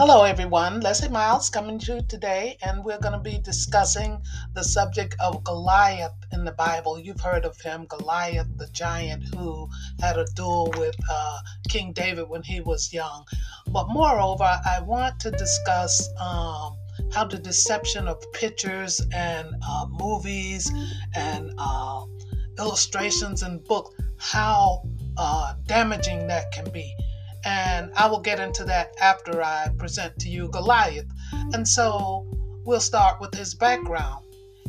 Hello, everyone. Leslie Miles coming to you today, and we're going to be discussing the subject of Goliath in the Bible. You've heard of him, Goliath, the giant who had a duel with uh, King David when he was young. But moreover, I want to discuss um, how the deception of pictures and uh, movies and uh, illustrations and books, how uh, damaging that can be and I will get into that after I present to you Goliath. And so we'll start with his background.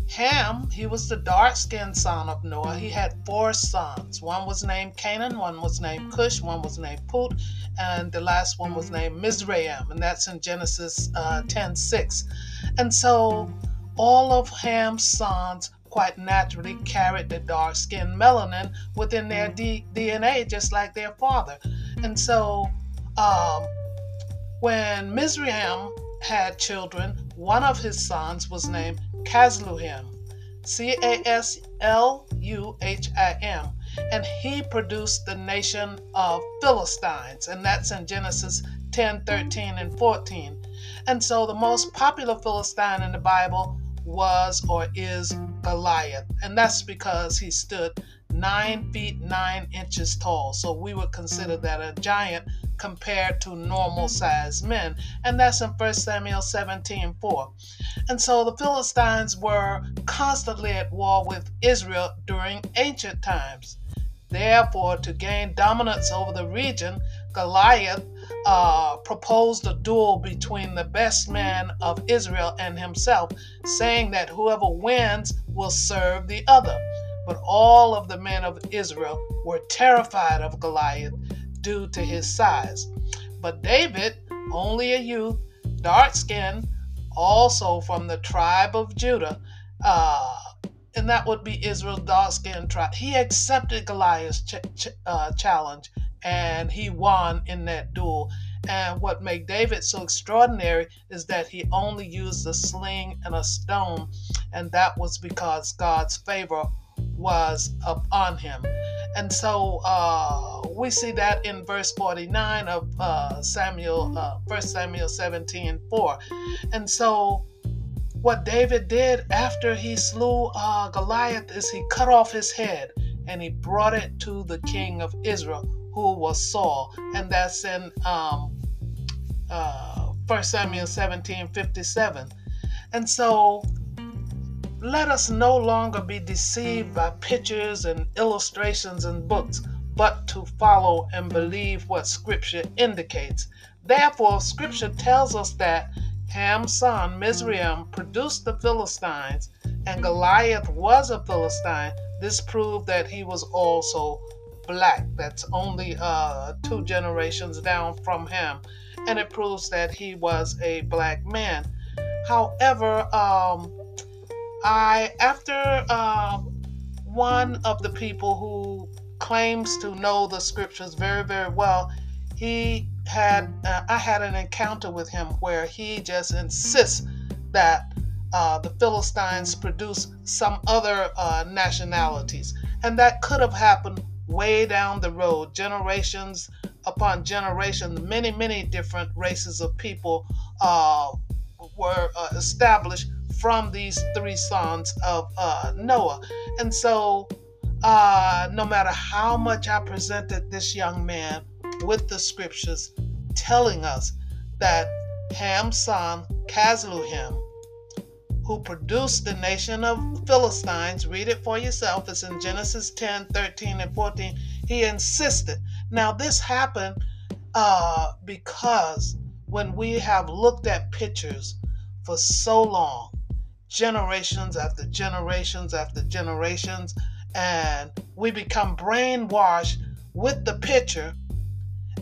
Ham, he was the dark skinned son of Noah. He had four sons. One was named Canaan, one was named Cush, one was named Put, and the last one was named Mizraim, and that's in Genesis uh, 10 6. And so all of Ham's sons quite naturally carried the dark skin melanin within their D- DNA, just like their father. And so, um, when Mizraim had children, one of his sons was named Casluhim, C A S L U H I M, and he produced the nation of Philistines, and that's in Genesis 10, 13, and 14. And so, the most popular Philistine in the Bible was or is Goliath, and that's because he stood nine feet nine inches tall. So we would consider that a giant compared to normal sized men. And that's in 1 Samuel 17 4. And so the Philistines were constantly at war with Israel during ancient times. Therefore, to gain dominance over the region, Goliath uh, proposed a duel between the best man of Israel and himself, saying that whoever wins will serve the other. But all of the men of Israel were terrified of Goliath due to his size. But David, only a youth, dark skinned, also from the tribe of Judah, uh, and that would be Israel's dark skinned tribe, he accepted Goliath's ch- ch- uh, challenge and he won in that duel. And what made David so extraordinary is that he only used a sling and a stone, and that was because God's favor was upon him. And so uh, we see that in verse 49 of uh, Samuel, uh, 1 Samuel 17 4. And so what David did after he slew uh, Goliath is he cut off his head and he brought it to the king of Israel, who was Saul. And that's in um, uh, 1 Samuel 17 57. And so let us no longer be deceived by pictures and illustrations and books, but to follow and believe what Scripture indicates. Therefore, Scripture tells us that Ham's son Mizraim produced the Philistines, and Goliath was a Philistine. This proved that he was also black. That's only uh, two generations down from him, and it proves that he was a black man. However, um, I after um, one of the people who claims to know the scriptures very very well, he had uh, I had an encounter with him where he just insists that uh, the Philistines produce some other uh, nationalities, and that could have happened way down the road, generations upon generations. Many many different races of people uh, were uh, established from these three sons of uh, Noah. And so, uh, no matter how much I presented this young man with the scriptures telling us that Ham's son, Casluhim, who produced the nation of Philistines, read it for yourself, it's in Genesis 10 13 and 14. He insisted. Now, this happened uh, because when we have looked at pictures for so long, generations after generations after generations, and we become brainwashed with the picture,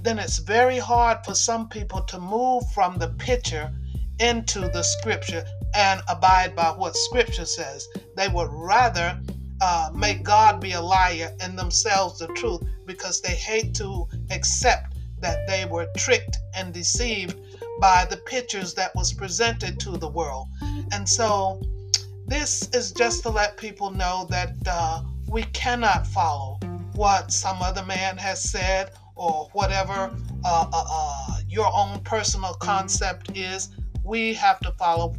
then it's very hard for some people to move from the picture into the scripture and abide by what scripture says. They would rather uh, make God be a liar and themselves the truth because they hate to accept that they were tricked and deceived by the pictures that was presented to the world. And so this is just to let people know that uh, we cannot follow what some other man has said or whatever uh, uh, uh your own personal concept is. We have to follow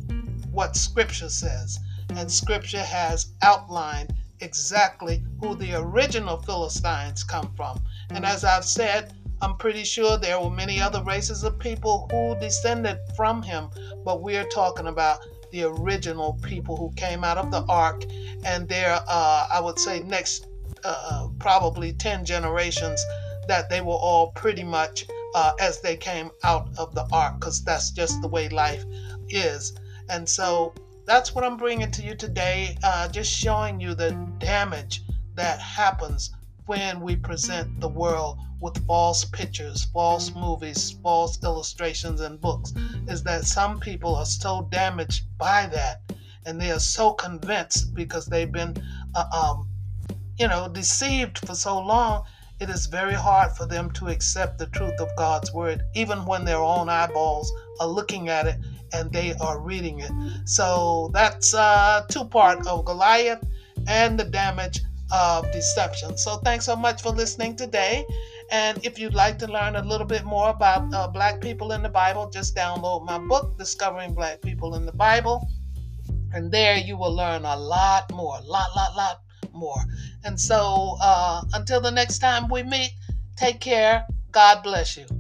what Scripture says. And Scripture has outlined exactly who the original Philistines come from. And as I've said, I'm pretty sure there were many other races of people who descended from him, but we're talking about the original people who came out of the ark and there, uh, I would say, next uh, probably 10 generations that they were all pretty much uh, as they came out of the ark because that's just the way life is. And so that's what I'm bringing to you today, uh, just showing you the damage that happens when we present the world with false pictures, false movies, false illustrations, and books. Is that some people are so damaged by that and they are so convinced because they've been, uh, um, you know, deceived for so long it is very hard for them to accept the truth of God's word, even when their own eyeballs are looking at it and they are reading it. So that's uh, two part of Goliath and the damage of deception. So thanks so much for listening today. And if you'd like to learn a little bit more about uh, Black people in the Bible, just download my book, Discovering Black People in the Bible. And there you will learn a lot more, lot, lot, lot more. And so uh, until the next time we meet, take care. God bless you.